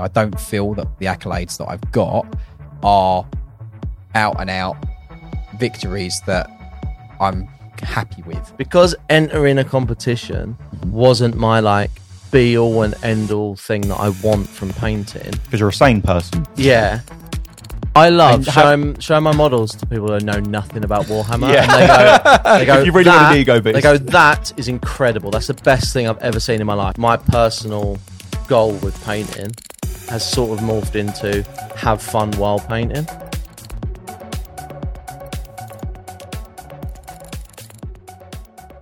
I don't feel that the accolades that I've got are out and out victories that I'm happy with. because entering a competition wasn't my like be all and end all thing that I want from painting. Because you're a sane person. Yeah. I love And showing showing my models to people who know nothing about Warhammer. Yeah. And they go, they go If you really want an ego boost. They go, that is incredible. That's the best thing I've ever seen in my life. My personal goal with painting has sort of morphed into have fun while painting.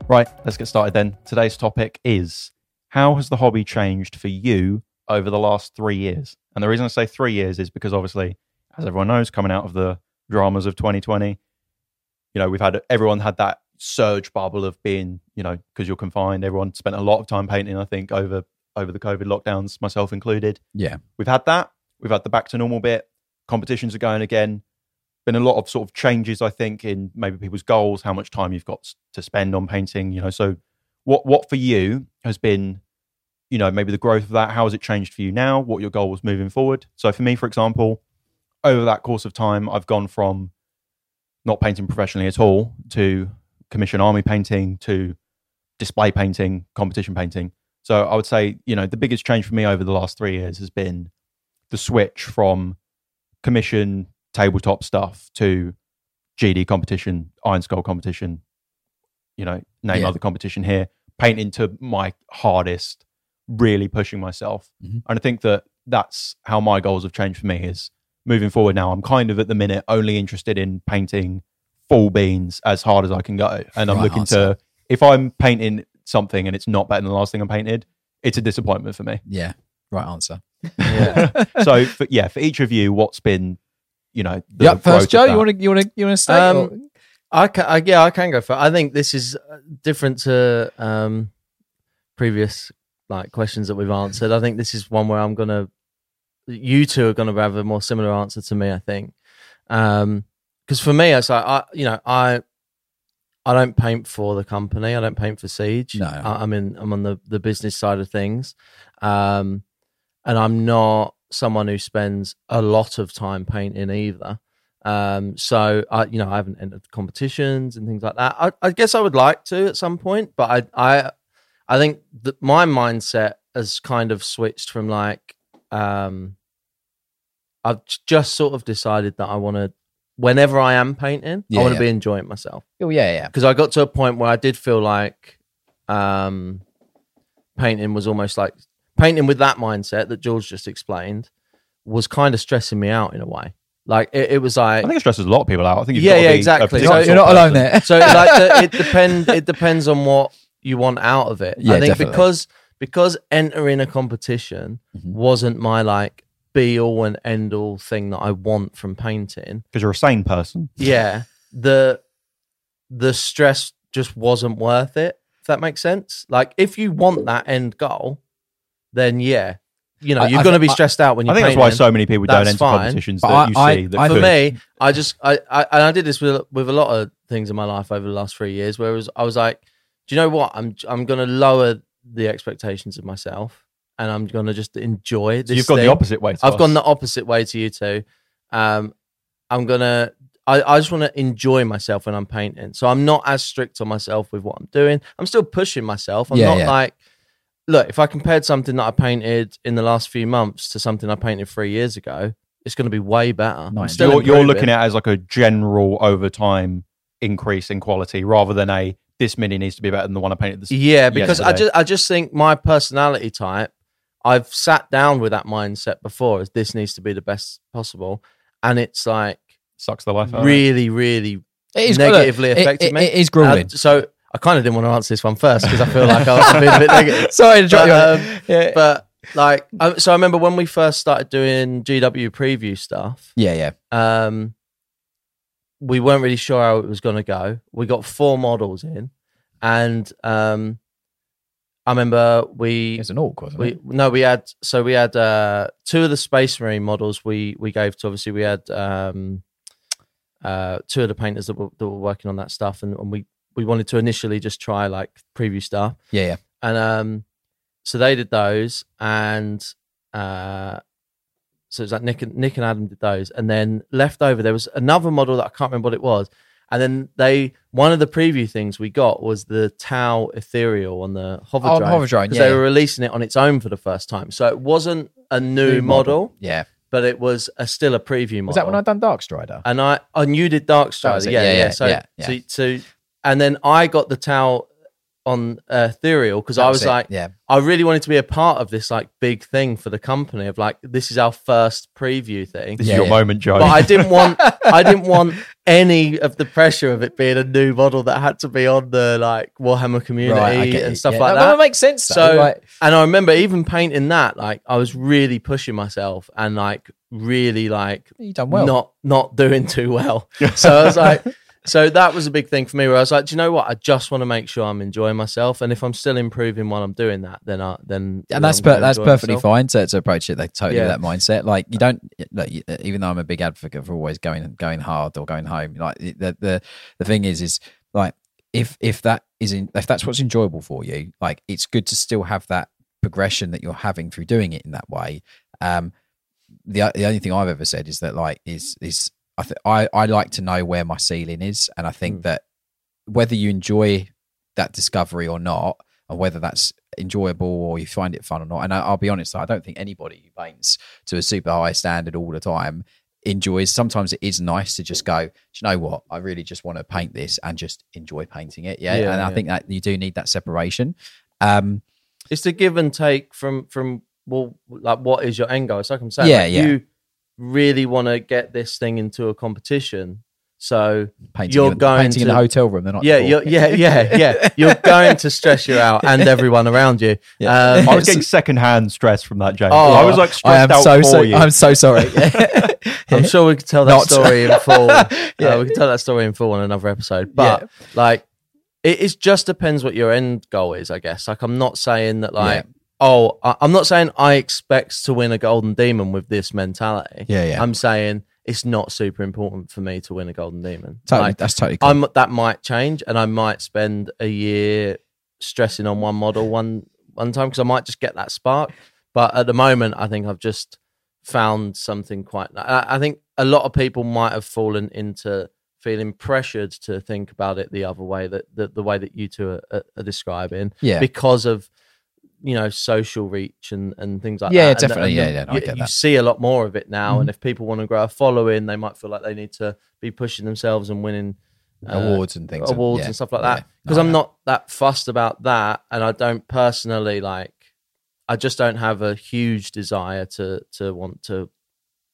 Right, let's get started then. Today's topic is how has the hobby changed for you over the last three years? And the reason I say three years is because obviously, as everyone knows, coming out of the dramas of 2020, you know, we've had everyone had that surge bubble of being, you know, because you're confined. Everyone spent a lot of time painting, I think, over over the COVID lockdowns, myself included. Yeah. We've had that. We've had the back to normal bit. Competitions are going again. Been a lot of sort of changes, I think, in maybe people's goals, how much time you've got to spend on painting. You know, so what what for you has been, you know, maybe the growth of that. How has it changed for you now? What your goal was moving forward? So for me, for example, over that course of time, I've gone from not painting professionally at all to commission army painting to display painting, competition painting. So I would say, you know, the biggest change for me over the last three years has been the switch from commission tabletop stuff to GD competition, Iron Skull competition, you know, name Yeah. other competition here, painting to my hardest, really pushing myself. Mhm. And I think that that's how my goals have changed for me is moving forward now. I'm kind of at the minute only interested in painting full beans as hard as I can go. And I'm Right looking answer. to, if I'm painting something and it's not better than the last thing I painted, it's a disappointment for me. Yeah. Right answer. Yeah. so for, yeah, for each of you, what's been, you know, the yeah. First, Joe, you want to you want to you want to stay? Um, or- I can, I, yeah, I can go for. It. I think this is uh, different to um, previous like questions that we've answered. I think this is one where I'm gonna, you two are gonna have a more similar answer to me. I think, because for me, it's like I, you know, I, I don't paint for the company. I don't paint for Siege. No. I, I'm in. I'm on the the business side of things, um, and I'm not someone who spends a lot of time painting either. Um, so I, you know, I haven't entered competitions and things like that. I, I guess I would like to at some point, but I, I, I think that my mindset has kind of switched from like, um, I've just sort of decided that I want to, whenever I am painting, Yeah, I want to yeah. be enjoying myself oh yeah, yeah. because I got to a point where I did feel like, um, painting was almost like painting with that mindset that George just explained was kind of stressing me out in a way. Like it, it was like I think it stresses a lot of people out. I think you've Yeah, got to yeah, be a exactly. particular So You're sort not of alone person. there. so like the, it depends it depends on what you want out of it Yeah, i think definitely. because because entering a competition Mhm. wasn't my like be all and end all thing that i want from painting Because you're a sane person. yeah the the stress just wasn't worth it if that makes sense like if you want that end goal then yeah you know I- you're I going to thi- be I- stressed out when I you're think that's why so many people don't That's enter fine. competitions But that you see. I- that I- for could. me, I just I, I and I did this with with a lot of things in my life over the last three years. whereas I was like, do you know what? I'm I'm gonna lower the expectations of myself, and I'm gonna just enjoy So you've gone thing. the opposite way. I've us. gone the opposite way to you two. Um, I'm gonna. I, I just want to enjoy myself when I'm painting. So I'm not as strict on myself with what I'm doing. I'm still pushing myself. I'm Yeah, not yeah. like, look, if I compared something that I painted in the last few months to something I painted three years ago, it's going to be way better. Nice. still you're, you're looking at it as like a general over time increase in quality rather than a this mini needs to be better than the one I painted this. Yeah, because I just I just think my personality type, I've sat down with that mindset before as this needs to be the best possible. And it's like Sucks the life out. of it. really, really It is negatively look, affected it, me. It, it is And grueling. I- so I kind of didn't want to answer this one first because I feel like I was being a bit negative. Sorry to drop you. But, on- um, yeah. But like, I, so I remember when we first started doing GW preview stuff. yeah, yeah. Um, we weren't really sure how it was going to go. We got four models in, and um, I remember we It's an awkward. wasn't we it? no we had so we had uh two of the space marine models we we gave to obviously we had um uh two of the painters that were, that were working on that stuff and, and we we wanted to initially just try like preview stuff Yeah, yeah. and um so they did those and uh So it was like Nick and Nick and Adam did those, and then left over there was another model that I can't remember what it was. And then they one of the preview things we got was the Tau Ethereal on the hover Oh, drone. hover 'cause yeah, they were releasing it on its own for the first time, so it wasn't a new, New model, Yeah. but it was a, still a preview model. Was that when I done Dark Strider? and I and you did Dark Strider, yeah, Yeah, yeah, yeah, So, yeah, yeah. so, so, and then I got the Tau on uh, Ethereal because I was it, like, yeah. I really wanted to be a part of this like big thing for the company of like this is our first preview thing. This Yeah, is your yeah. moment, Joe. But I didn't want I didn't want any of the pressure of it being a new model that had to be on the like Warhammer community Right, and stuff Yeah. like No, that. Well, it makes sense. Though. So, like, and I remember even painting that, like I was really pushing myself and like really like you done well. not not doing too well. So I was like, so that was a big thing for me. Where I was like, do you know what? I just want to make sure I'm enjoying myself, and if I'm still improving while I'm doing that, then I then and that's per- that's perfectly myself. fine to, to approach it. They totally Yeah. that mindset. Like you don't, like, even though I'm a big advocate for always going going hard or going home. Like the the the thing is, is like if if that is in, if that's what's enjoyable for you, like it's good to still have that progression that you're having through doing it in that way. Um, the the only thing I've ever said is that like is is I th- I I like to know where my ceiling is, and I think Mm. that whether you enjoy that discovery or not, and whether that's enjoyable or you find it fun or not. And I, I'll be honest, I don't think anybody who paints to a super high standard all the time enjoys. Sometimes it is nice to just go. Do you know what? I really just want to paint this and just enjoy painting it. Yeah, Yeah, and I think that you do need that separation. Um, It's the give and take from from well, like what is your end goal? It's like I'm saying, Yeah, like, yeah. you really want to get this thing into a competition, so painting, You're in, going painting in to- a hotel room. They're not. yeah, you're, yeah, yeah, yeah. You're going to stress you out and everyone around you. Yeah. Um, I was getting secondhand stress from that, James. Oh, I was like I am stressed out so, for so you. I'm so sorry. I'm sure we could tell that Not- story in full. Yeah. uh, we could tell that story in full on another episode. But Yeah. like, it is just depends what your end goal is. I guess. Like, I'm not saying that like, Yeah. Oh, I, I'm not saying I expect to win a golden demon with this mentality. Yeah, yeah. I'm saying it's not super important for me to win a golden demon. totally, Like, that's totally. Cool. I'm that might change, and I might spend a year stressing on one model one one time because I might just get that spark. But at the moment, I think I've just found something quite. I, I think a lot of people might have fallen into feeling pressured to think about it the other way that the, the way that you two are, are, are describing yeah, because of you know social reach and and things like Yeah, that. And- definitely. and Yeah, yeah, no, I you, get you that. see a lot more of it now, Mhm. and if people want to grow a following, they might feel like they need to be pushing themselves and winning uh, awards and things. awards yeah, and stuff like that because No, I I'm know. not that fussed about that, and I don't personally like. I just don't have a huge desire to to want to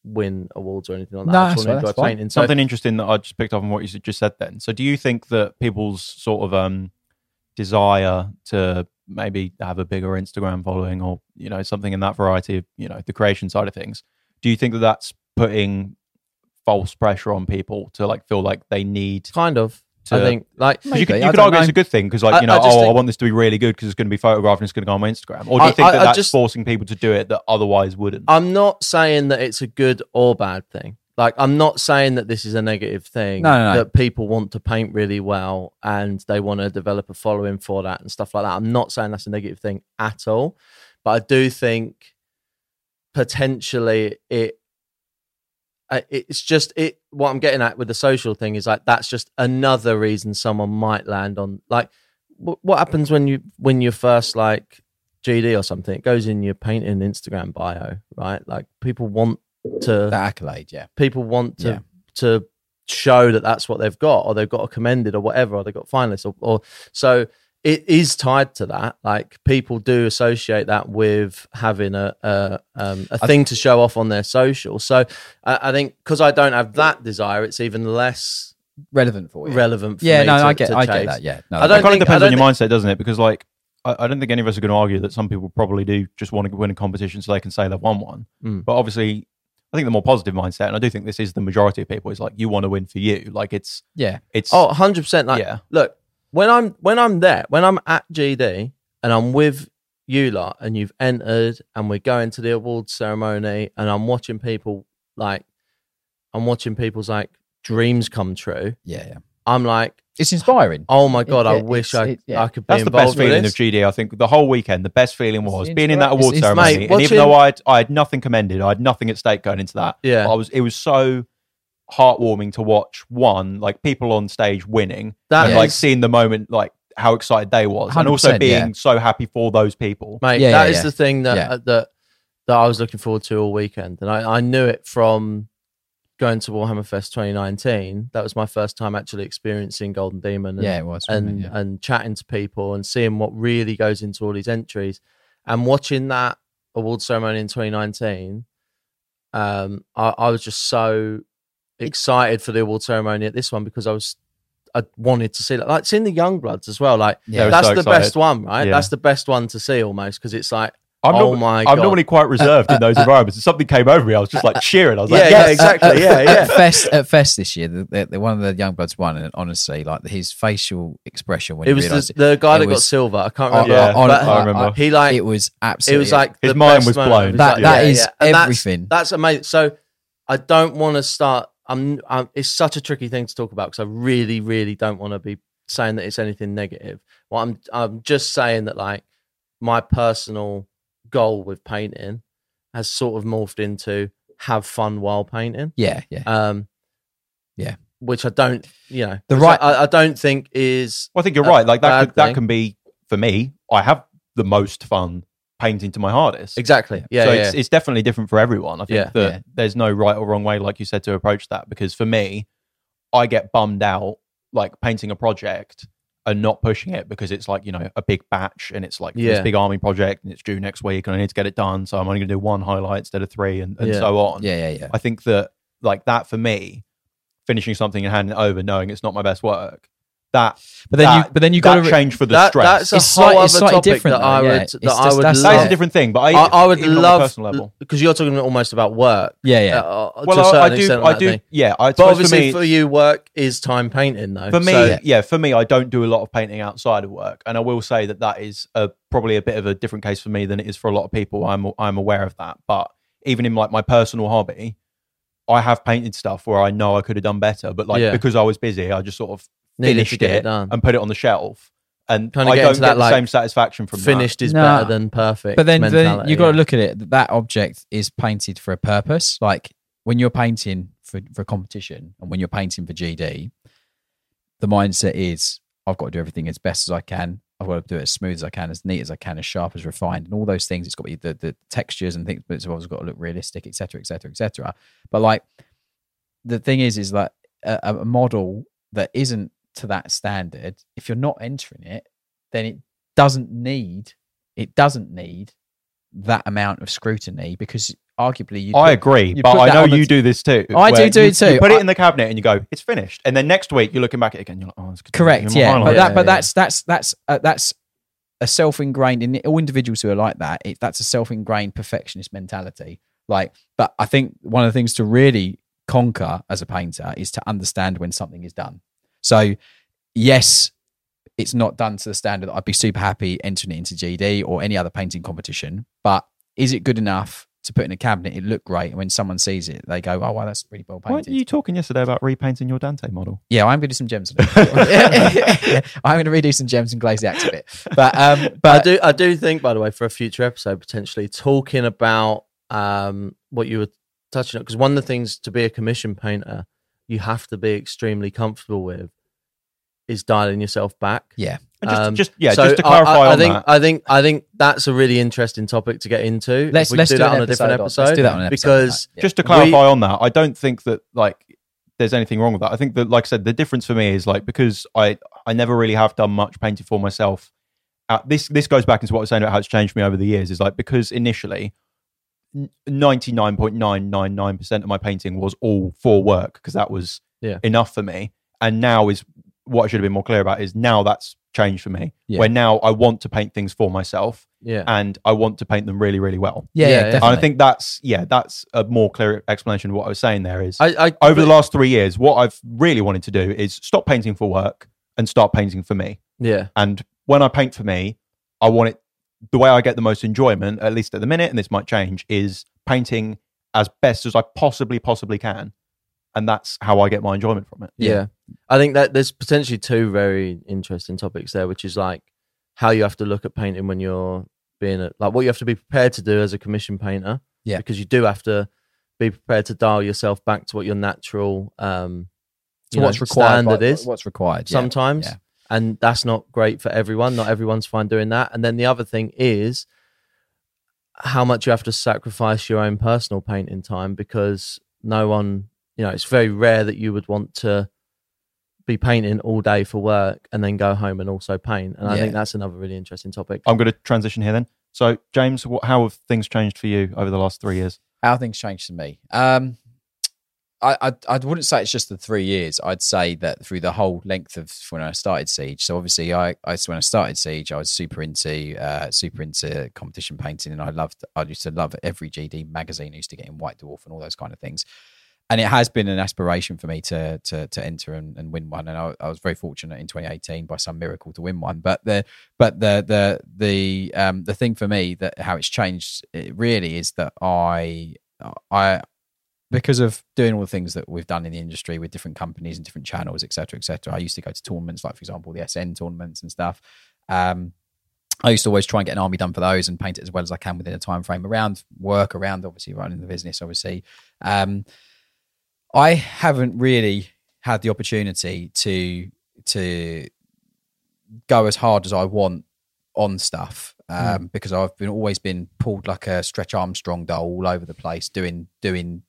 win awards or anything like that. No, I just that's want fine, that's painting. So Something interesting that I just picked up on what you just said then. So, do you think that people's sort of um, desire to maybe have a bigger Instagram following or, you know, something in that variety of, you know, the creation side of things, do you think that that's putting false pressure on people to like feel like they need kind of, to. I think like 'cause you could, you could argue it's a good thing because, like, I- you know, I oh, I want this to be really good because it's going to be photographed and it's going to go on my Instagram. Or do you I- think that that's just- forcing people to do it that otherwise wouldn't? I'm not saying that it's a good or bad thing. Like I'm not saying that this is a negative thing. No, no, no. That people want to paint really well and they want to develop a following for that and stuff like that. I'm not saying that's a negative thing at all, but I do think potentially it. uh, It's just it. What I'm getting at with the social thing is like that's just another reason someone might land on like wh- what happens when you when you're first like GD or something. It goes in your painting Instagram bio, right? Like people want to that accolade. Yeah, people want to Yeah. to show that that's what they've got or they've got a commended or whatever or they've got finalists or, or so it is tied to that like people do associate that with having a a, um, a thing to show off on their social so i, I think because i don't have that desire it's even less relevant for you. relevant for yeah, me no, to, I get, I get that. Yeah, no, I don't it kind of depends on your don't mindset, doesn't it? Because like I, I don't think any of us are going to argue that some people probably do just want to win a competition so they can say they've won one. Mm. But obviously, I think the more positive mindset, and I do think this is the majority of people, is like you want to win for you. Like it's yeah, it's Oh, 100%. Like, yeah. look, when I'm when I'm there, when I'm at GD and I'm with you lot and you've entered and we're going to the awards ceremony and I'm watching people like I'm watching people's like dreams come true. yeah, yeah. I'm like, It's inspiring. Oh my god, I Yeah, wish it's- I it- yeah. I could be That's the best feeling of. GD. I think the whole weekend, the best feeling was being in that inspira- award it's- it's- ceremony. Mate, and even though I watching- I had nothing commended, I had nothing at stake going into that. Yeah. I was. It was so heartwarming to watch. One, like people on stage winning, That and like seeing the moment, like how excited they was, and also being yeah. so happy for those people. mate. Yeah, that yeah, is yeah. the thing that Yeah. uh, that that I was looking forward to all weekend, and I, I knew it from going to Warhammer Fest 2019. That was my first time actually experiencing Golden Demon. And, Yeah, it was. and yeah. and chatting to people and seeing what really goes into all these entries, and watching that award ceremony in 2019. Um, I, I was just so excited for the award ceremony at this one because I was. I wanted to see that, like seeing the young bloods as well. Like Yeah, that's so the excited. best one, right? Yeah. That's the best one to see almost because it's like I'm Oh not- my I'm God. normally quite reserved in those environments. If something came over me, I was just like cheering. I was Yeah, like, yeah, yes. exactly. At, yeah, at, yeah. At Fest, at Fest this year, the, the, the one of the young bloods won, and honestly, like his facial expression when it he was realised the, the guy it that got silver. I can't remember. yeah, but I remember. He like it was absolutely. it was like His the mind was blown. That- life. that Yeah, is yeah. And that's- everything. That's, amazing. So I don't want to start. I'm, I'm. It's such a tricky thing to talk about because I really, really don't want to be saying that it's anything negative. Well, I'm. I'm just saying that like my personal goal with painting has sort of morphed into have fun while painting. yeah, yeah. Um, Yeah. which I don't. You know, The right- I, I don't think is Well, I think you're a right. Like that, could, that can be for me. I have the most fun painting to my hardest. exactly. Yeah, so yeah. it's, it's definitely different for everyone. I think Yeah. that Yeah. there's no right or wrong way, like you said, to approach that. Because for me, I get bummed out like painting a project and not pushing it because it's like you know a big batch and it's like Yeah. this big army project and it's due next week and I need to get it done. So I'm only going to do one highlight instead of three and, and Yeah. so on. yeah, yeah, yeah. I think that like that for me, finishing something and handing it over, knowing it's not my best work, that But then you, but then you got to. change for the that, stress. that's a It's whole slight- other slightly topic different that I would yeah. that It's I would that's- that is love. a different thing, but I, I, I would even on a love personal level. because you're talking almost about work. Yeah, yeah. uh, Well, to a I, I certain do, I do, thing. yeah. I But suppose obviously, for for, you, work is time painting, though. for me, So- yeah, for me, I don't do a lot of painting outside of work, and I will say that that is a, probably a bit of a different case for me than it is for a lot of people. I'm I'm aware of that, but even in like my personal hobby, I have painted stuff where I know I could have done better, but like Yeah. because I was busy, I just sort of needed finished to get it, it, done. and put it on the shelf, and Kinda I get don't into get that, the like, same satisfaction from Finished is No. better than perfect. But then, then mentality, you got to yeah. look at it. That object is painted for a purpose. Like when you're painting for for a competition, and when you're painting for GD, the mindset is I've got to do everything as best as I can. I've got to do it as smooth as I can, as neat as I can, as sharp as refined, and all those things. It's got to be the, the textures and things, but it's always got to look realistic, etc., etc., etc. But like the thing is, is that a, a model that isn't to that standard, if you're not entering it, then it doesn't need it doesn't need that amount of scrutiny because arguably you I agree, but I know on the- you do this too. I do do you- it too. You put I- it in the cabinet and you go, "It's finished," and then next week you're looking back at it again. You're like, "Oh, it's correct yeah but highlight." that Yeah, but yeah. that's that's that's uh, that's a self-ingrained in all individuals who are like that it, that's a self-ingrained perfectionist mentality like but i think one of the things to really conquer as a painter is to understand when something is done so yes it's not done to the standard that i'd be super happy entering it into gd or any other painting competition but is it good enough to put in a cabinet it look great and when someone sees it they go oh wow that's pretty well painted. Weren't painted you talking yesterday about repainting your Dante model? Yeah, I'm going to do some gems. on it. I'm going to redo some gems and glaze the axe a bit. But um, I do. I do think, by the way, for a future episode, potentially talking about um, what you were touching on, because one of the things to be a commission painter, you have to be extremely comfortable with, is dialing yourself back. yeah, And just, Um, just yeah, so just to I- clarify I, I on think that. I think I think that's a really interesting topic to get into. Let's let's do do that on a different on- episode. Let's do that on an episode. because Yeah. just to We- clarify on that, I don't think that like there's anything wrong with that. I think that, like I said, the difference for me is like because I I never really have done much painting for myself. Uh, this this goes back into what I was saying about how it's changed me over the years. Is like because initially. Ninety nine point nine nine nine percent of my painting was all for work because that was Yeah. enough for me. And now is what I should have been more clear about is now that's changed for me. Yeah. Where now I want to paint things for myself yeah, and I want to paint them really really well. yeah, Yeah, yeah, yeah. And I think that's yeah, that's a more clear explanation of what I was saying. There is I, I over the last three years, what I've really wanted to do is stop painting for work and start painting for me. yeah, And when I paint for me, I want it the way I get the most enjoyment, at least at the minute, and this might change, is painting as best as I possibly possibly can. and that's how I get my enjoyment from it. Yeah. I think that there's potentially two very interesting topics there, which is like how you have to look at painting when you're being a, like what you have to be prepared to do as a commission painter. Yeah. Because you do have to be prepared to dial yourself back to what your natural um So you what's required? standard by- is what's required? yeah. sometimes. yeah. And that's not great for everyone. Not everyone's fine doing that. And then the other thing is how much you have to sacrifice your own personal painting time because no one, you know, it's very rare that you would want to be painting all day for work and then go home and also paint. And I think that's another really interesting topic. I'm going to transition here then. So, James, what, how have things changed for you over the last three years? How things changed for me? Um, I, I I wouldn't say it's just the three years. I'd say that through the whole length of when I started Siege. So obviously, I, I when I started Siege, I was super into uh, super into competition painting, and I loved. I used to love every GD magazine. I used to get in White Dwarf and all those kind of things. And it has been an aspiration for me to to to enter and, and win one. And I, I was very fortunate in 2018 by some miracle to win one. But the but the the the um the thing for me that how it's changed it really is that I I because of doing all the things that we've done in the industry with different companies and different channels, et cetera, et cetera. I used to go to tournaments, like for example, the SN tournaments and stuff. Um, I used to always try and get an army done for those and paint it as well as I can within a time frame around work, around obviously running the business, obviously. Um, I haven't really had the opportunity to to go as hard as I want on stuff um, because I've been always been pulled like a Stretch Armstrong doll all over the place, doing doing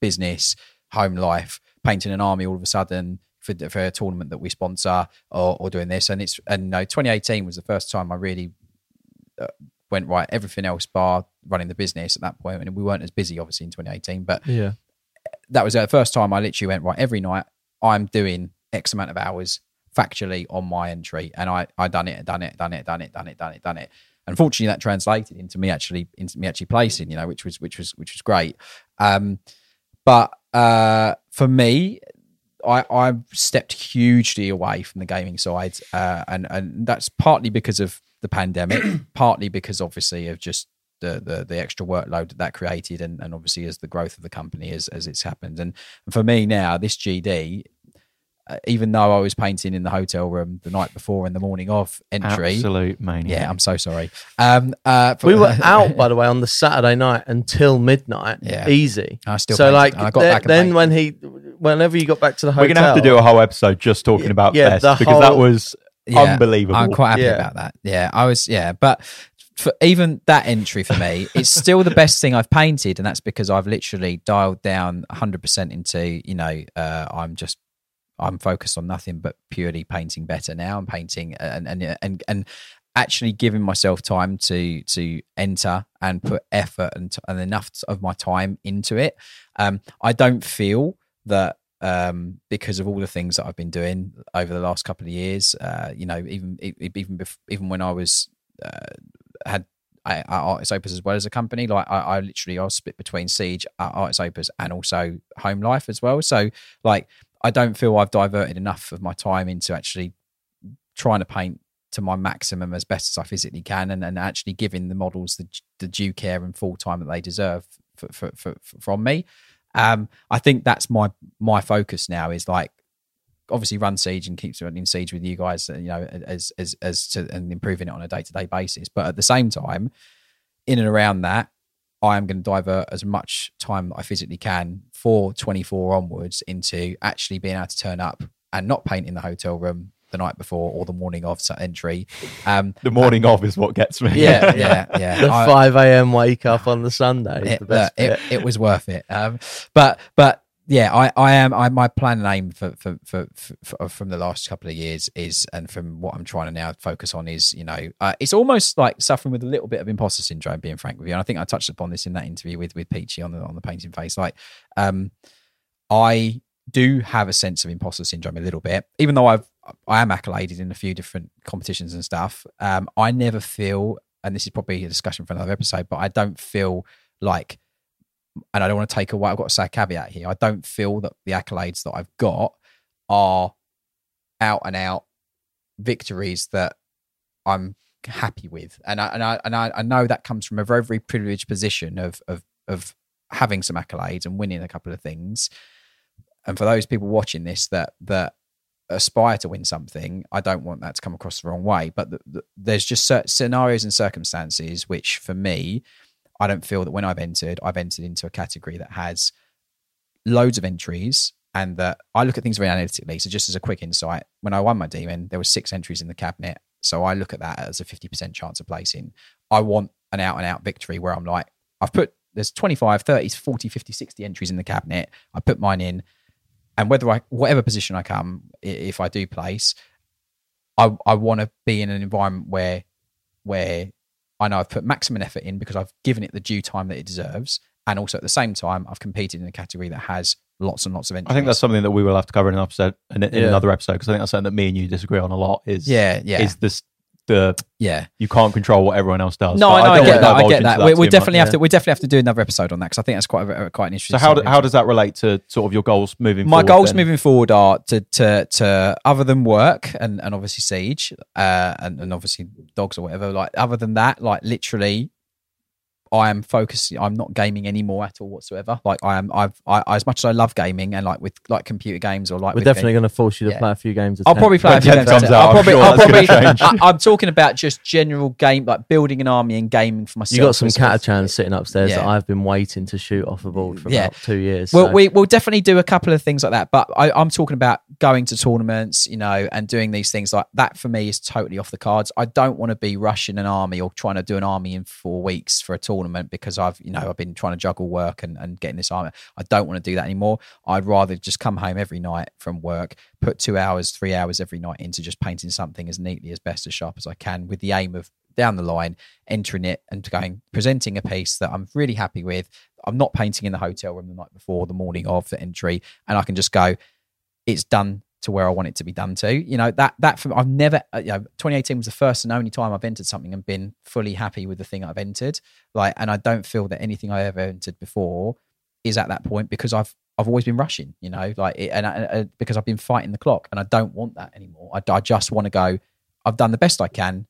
business, home life, painting an army all of a sudden for, for a tournament that we sponsor or, or doing this. And it's and no, 2018 was the first time I really uh, went right. Everything else bar running the business at that point, and we weren't as busy obviously in 2018, but Yeah. that was the first time I literally went right every night. I'm doing X amount of hours factually on my entry, and I I done it, done it, done it, done it, done it, done it, done it. Unfortunately, that translated into me actually into me actually placing, you know, which was which was which was great. Um, but uh, for me, I I stepped hugely away from the gaming side, uh, and and that's partly because of the pandemic, partly because obviously of just the, the the extra workload that that created, and, and obviously as the growth of the company as as it's happened. And for me now, this GD, even though I was painting in the hotel room the night before and the morning of entry, Absolute maniac. yeah, I'm so sorry. Um, uh, for- We were out, by the way, on the Saturday night until midnight. Yeah. Easy. I still so painted, like I got then, back then painted. when he whenever you got back to the hotel We're going to have to do a whole episode just talking Yeah, about yeah, best the because that was Yeah, unbelievable. I'm quite happy Yeah. about that. Yeah, I was. Yeah, but for even that entry for me, it's still the best thing I've painted, and that's because I've literally dialed down 100 percent into. You know, uh, I'm just. I'm focused on nothing but purely painting better now. I'm painting and and and and actually giving myself time to to enter and put effort and, and enough of my time into it. Um, I don't feel that um, because of all the things that I've been doing over the last couple of years. Uh, you know, even even even when I was uh, had I, I Artis Opus as well as a company, like I, I literally I was split between Siege, uh, Artis Opus, and also Home Life as well. So like I don't feel I've diverted enough of my time into actually trying to paint to my maximum as best as I physically can, and, and actually giving the models the the due care and full time that they deserve for, for, for, from me. Um, I think that's my my focus now is like obviously run siege and keeps running siege with you guys, you know, as as as to and improving it on a day to day basis. But at the same time, in and around that, I am going to divert as much time that I physically can for 24 onwards into actually being able to turn up and not paint in the hotel room the night before or the morning of sa- entry. Um, the morning of is what gets me. yeah, yeah, yeah. the I- five a.m. wake up on the Sunday. Is it, the best look, it, it was worth it. Um, but but yeah, I, I am I my plan and aim for for, for for from the last couple of years is and from what I'm trying to now focus on is you know uh, it's almost like suffering with a little bit of imposter syndrome. Being frank with you, and I think I touched upon this in that interview with with Peachy on the on the painting face. Like, um, I do have a sense of imposter syndrome a little bit, even though I've I am accoladed in a few different competitions and stuff. Um, I never feel, and this is probably a discussion for another episode, but I don't feel like, and I don't want to take away. I've got to say a caveat here. I don't feel that the accolades that I've got are out and out victories that I'm happy with, and I and I and I, I know that comes from a very very privileged position of of of having some accolades and winning a couple of things. and for those people watching this that that aspire to win something, I don't want that to come across the wrong way. But the, the, there's just certain scenarios and circumstances which, for me, I don't feel that when I've entered, I've entered into a category that has loads of entries and that I look at things very analytically. So, just as a quick insight, when I won my demon, there were six entries in the cabinet. So I look at that as a 50% chance of placing. I want an out and out victory where I'm like, I've put there's 25, 30, 40, 50, 60 entries in the cabinet. I put mine in, and whether I whatever position I come, if I do place, I I want to be in an environment where where I know I've put maximum effort in because I've given it the due time that it deserves, and also at the same time I've competed in a category that has lots and lots of entries. I think that's something that we will have to cover in an episode in, in Yeah. another episode because I think that's something that me and you disagree on a lot. Is yeah, yeah, is this the yeah. you can't control what everyone else does? No, But I, I, get that. I get that. We, we definitely much, have to. We definitely have to do another episode on that because I think that's quite a, quite an interesting. So how how does that relate to sort of your goals moving? Forward? My forward goals then? moving forward are to to to other than work and and obviously siege uh and, and obviously dogs or whatever like other than that like literally I am focusing. I'm not gaming anymore at all whatsoever. Like I am. I've. I, as much as I love gaming and like with like computer games or like We're definitely going to force you to Yeah. play a few games. I'll 10. probably play a few 10 games. out, I'll I'm probably. sure I'll probably. I, I'm talking about just general game, like building an army and gaming for myself. You got some catachans sitting upstairs that I've been waiting to shoot off a board for Yeah. about two years. Well, so- we we'll definitely do a couple of things like that, but I, I'm talking about going to tournaments, you know, and doing these things like that. For me, is totally off the cards. I don't want to be rushing an army or trying to do an army in four weeks for a tournament because I've, you know, I've been trying to juggle work and, and getting this. I don't want to do that anymore. I'd rather just come home every night from work, put two hours, three hours every night into just painting something as neatly as best as sharp as I can, with the aim of down the line entering it and going presenting a piece that I'm really happy with. I'm not painting in the hotel room the night before, the morning of the entry, and I can just go, it's done to where I want it to be done to. You know that that for, I've never. uh, You know, 2018 was the first and only time I've entered something and been fully happy with the thing I've entered. Like, and I don't feel that anything I ever entered before is at that point because I've I've always been rushing. You know, like it, and I, uh, because I've been fighting the clock, and I don't want that anymore. I, I just want to go. I've done the best I can,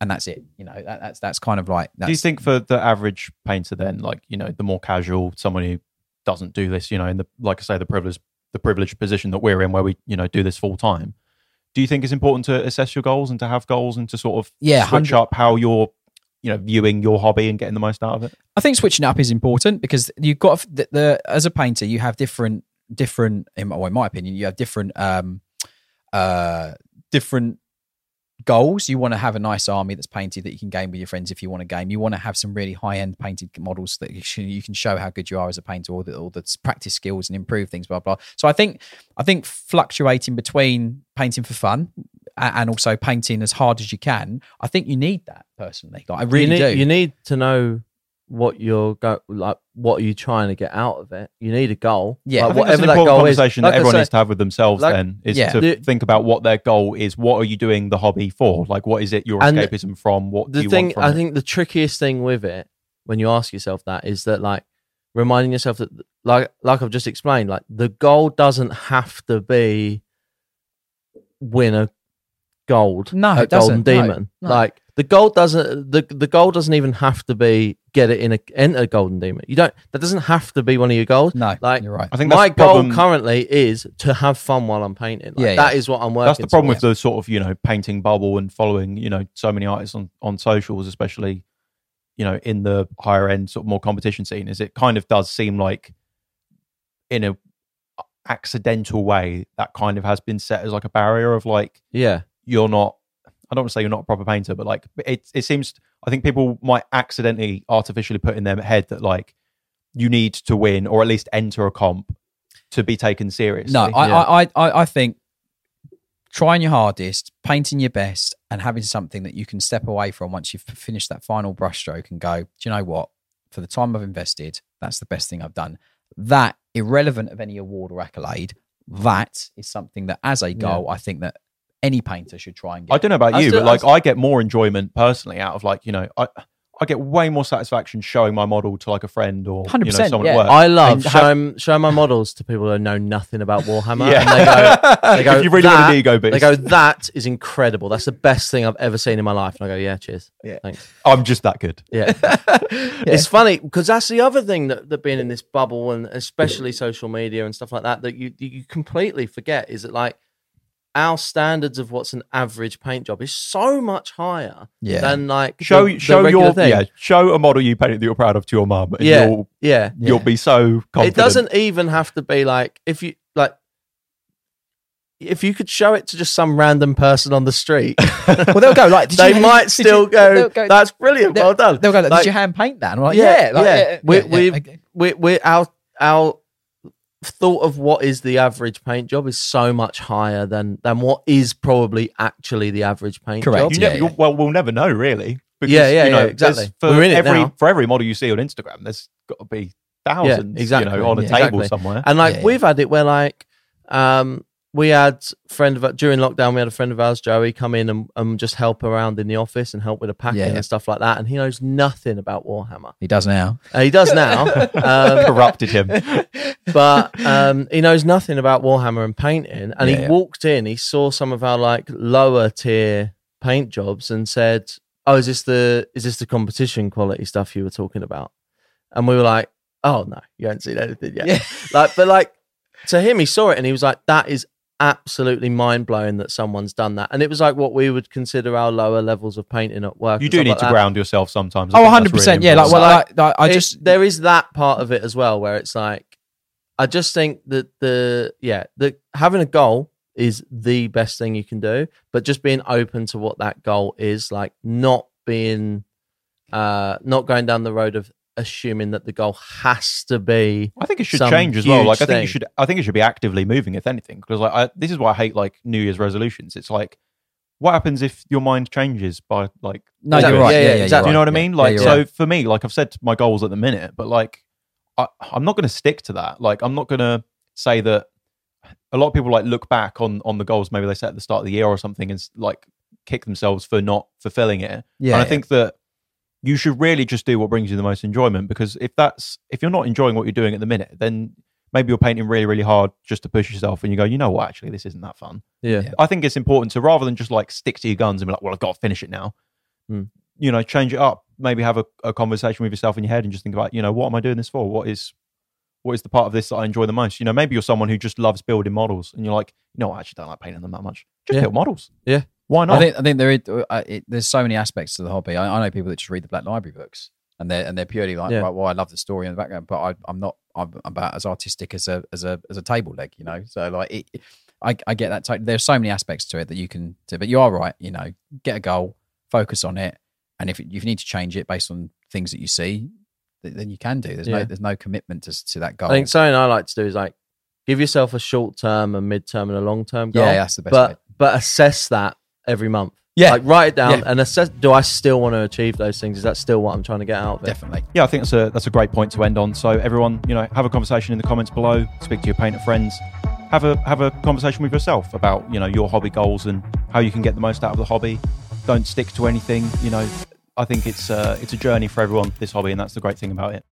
and that's it. You know, that, that's that's kind of like. That's, Do you think for the average painter, then, like you know, the more casual, someone who doesn't do this, you know, in the like I say, the privileged the privileged position that we're in, where we you know do this full time. Do you think it's important to assess your goals and to have goals and to sort of Yeah, switch 100 up how you're you know viewing your hobby and getting the most out of it? I think switching up is important because you've got the, the as a painter you have different different in my, well, in my opinion you have different um uh different goals. You want to have a nice army that's painted that you can game with your friends if you want to game. You want to have some really high end painted models that you, can show how good you are as a painter or the, the practice skills and improve things blah blah. So i think i think fluctuating between painting for fun and also painting as hard as you can i think you need that personally. Like i really you need, do. You need to know what you're go like. What are you trying to get out of it? You need a goal. Yeah. Like, I think that's whatever an that important goal is. conversation Like that everyone say, needs to have with themselves. like- then is Yeah. to The- think about what their goal is. What are you doing the hobby for? Like, what is it your escapism from? What do the you thing want from I it? think the trickiest thing with it when you ask yourself that is that like reminding yourself that like like I've just explained, like the goal doesn't have to be win a gold No, it doesn't. Golden No, Demon. no. Like the goal doesn't the the goal doesn't even have to be get it in a enter Golden Demon. You don't that doesn't have to be one of your goals. no Like, you're right I think My that's goal problem. currently is to have fun while I'm painting. Like, Yeah, that yeah. is what I'm working. That's the problem with towards. the sort of you know painting bubble and following you know so many artists on on socials, especially you know in the higher end sort of more competition scene. Is it kind of does seem like in a accidental way that kind of has been set as like a barrier of like yeah. you're not. I don't want to say you're not a proper painter, but like it it seems. I think people might accidentally artificially put in their head that like you need to win or at least enter a comp to be taken seriously. No, I, Yeah. I, I, I, I think trying your hardest, painting your best, and having something that you can step away from once you've finished that final brushstroke and go, do you know what? For the time I've invested, that's the best thing I've done. That, irrelevant of any award or accolade, that is something that, as a goal, I think that any painter should try and get. I don't know about I you, still- but like I I, get more enjoyment personally out of like you know I I get way more satisfaction showing my model to like a friend or you know 100%, someone yeah. at work. I love And have- showing showing my models to people who know nothing about Warhammer. Yeah. And they go, they go, If you really want an ego boost. They go, that is incredible. That's the best thing I've ever seen in my life. And I go, yeah, cheers. Yeah. Thanks. I'm just that good. Yeah. It's funny because that's the other thing that, that being in this bubble and especially social media and stuff like that, that you, you completely forget is that like our standards of what's an average paint job is so much higher Yeah. than like Show the, the show regular your thing. yeah, show a model you painted that you're proud of to your mum. And Yeah. you'll yeah. you'll be so confident. It doesn't even have to be like if you like if you could show it to just some random person on the street, well, they'll go like, did they you, might did still you- go, go, "That's brilliant, they'll- well done." They'll go, like, Like- did you hand paint that? And I'm like, Yeah, yeah, like, yeah. yeah, We- yeah, we- yeah, okay. we we our our thought of what is the average paint job is so much higher than than what is probably actually the average paint Correct, job. You Yeah, never, yeah. well, we'll never know really. Because, Yeah, yeah, you know, yeah, exactly. For We're in it every now. for every model you see on Instagram, there's got to be thousands, exactly. you know, on a Yeah, table exactly. somewhere. And like Yeah, we've had it where like um we had friend of during lockdown we had a friend of ours Joey come in and, and just help around in the office and help with the packing Yeah, yeah. and stuff like that and he knows nothing about Warhammer. He does now. Uh, he does now. um, Corrupted him. but um, he knows nothing about Warhammer and painting. And Yeah, he walked in, he saw some of our like lower tier paint jobs and said, "Oh, is this the is this the competition quality stuff you were talking about?" And we were like, "Oh no, you haven't seen anything yet." Yeah. Like, but like to him, he saw it and he was like, "That is." Absolutely mind blowing that someone's done that, and it was like what we would consider our lower levels of painting at work. You do need like to that. ground yourself sometimes. I Oh, 100 that's percent. really Yeah, like, well, important. like, like, I just there is that part of it as well where it's like I just think that the yeah the having a goal is the best thing you can do, but just being open to what that goal is, like not being uh not going down the road of assuming that the goal has to be I think it should change as well. Like I think thing. you should. I think it should be actively moving, if anything, because like I, this is why I hate like New Year's resolutions. It's like, what happens if your mind changes by like? no, Exactly. you're right. Yeah, Yeah, yeah, yeah, exactly. you're Do you know what I mean? Yeah, Like, you're so right. for me, like I've said my goals at the minute, but like, I, I'm not going to stick to that. Like, I'm not going to say that. A lot of people like look back on on the goals maybe they set at the start of the year or something and like kick themselves for not fulfilling it. Yeah, and I yeah. think that you should really just do what brings you the most enjoyment because if that's if you're not enjoying what you're doing at the minute, then maybe you're painting really really hard just to push yourself and you go, you know what, actually this isn't that fun. yeah, Yeah. I think it's important to rather than just like stick to your guns and be like, well, I've got to finish it now. Hmm. You know, change it up. Maybe have a, a conversation with yourself in your head and just think about, you know, what am I doing this for? What is what is the part of this that I enjoy the most? You know, maybe you're someone who just loves building models and you're like, no, I actually don't like painting them that much. Just Yeah. build models. Yeah. Why not? I think I think there is, uh, it, there's so many aspects to the hobby. I, I know people that just read the Black Library books, and they're and they're purely like, Yeah. right, well, I love the story in the background, but I, I'm not. I'm about as artistic as a as a as a table leg, you know. So like, it, I I get that. There's so many aspects to it that you can do, but you are right. You know, get a goal, focus on it, and if, if you need to change it based on things that you see, th- then you can do. There's no there's no commitment to to that goal. I think something I like to do is like give yourself a short term, a mid term, and a long term goal. yeah, that's the best. but way. but assess that every month. Yeah, Like write it down Yeah. and assess. Do I still want to achieve those things? Is that still what I'm trying to get out of it? definitely. yeah, I think that's a that's a great point to end on. So everyone, you know, have a conversation in the comments below. Speak to your painter friends. Have a have a conversation with yourself about you know your hobby goals and how you can get the most out of the hobby. Don't stick to anything. You know, I think it's uh, it's a journey for everyone. This hobby, and that's the great thing about it.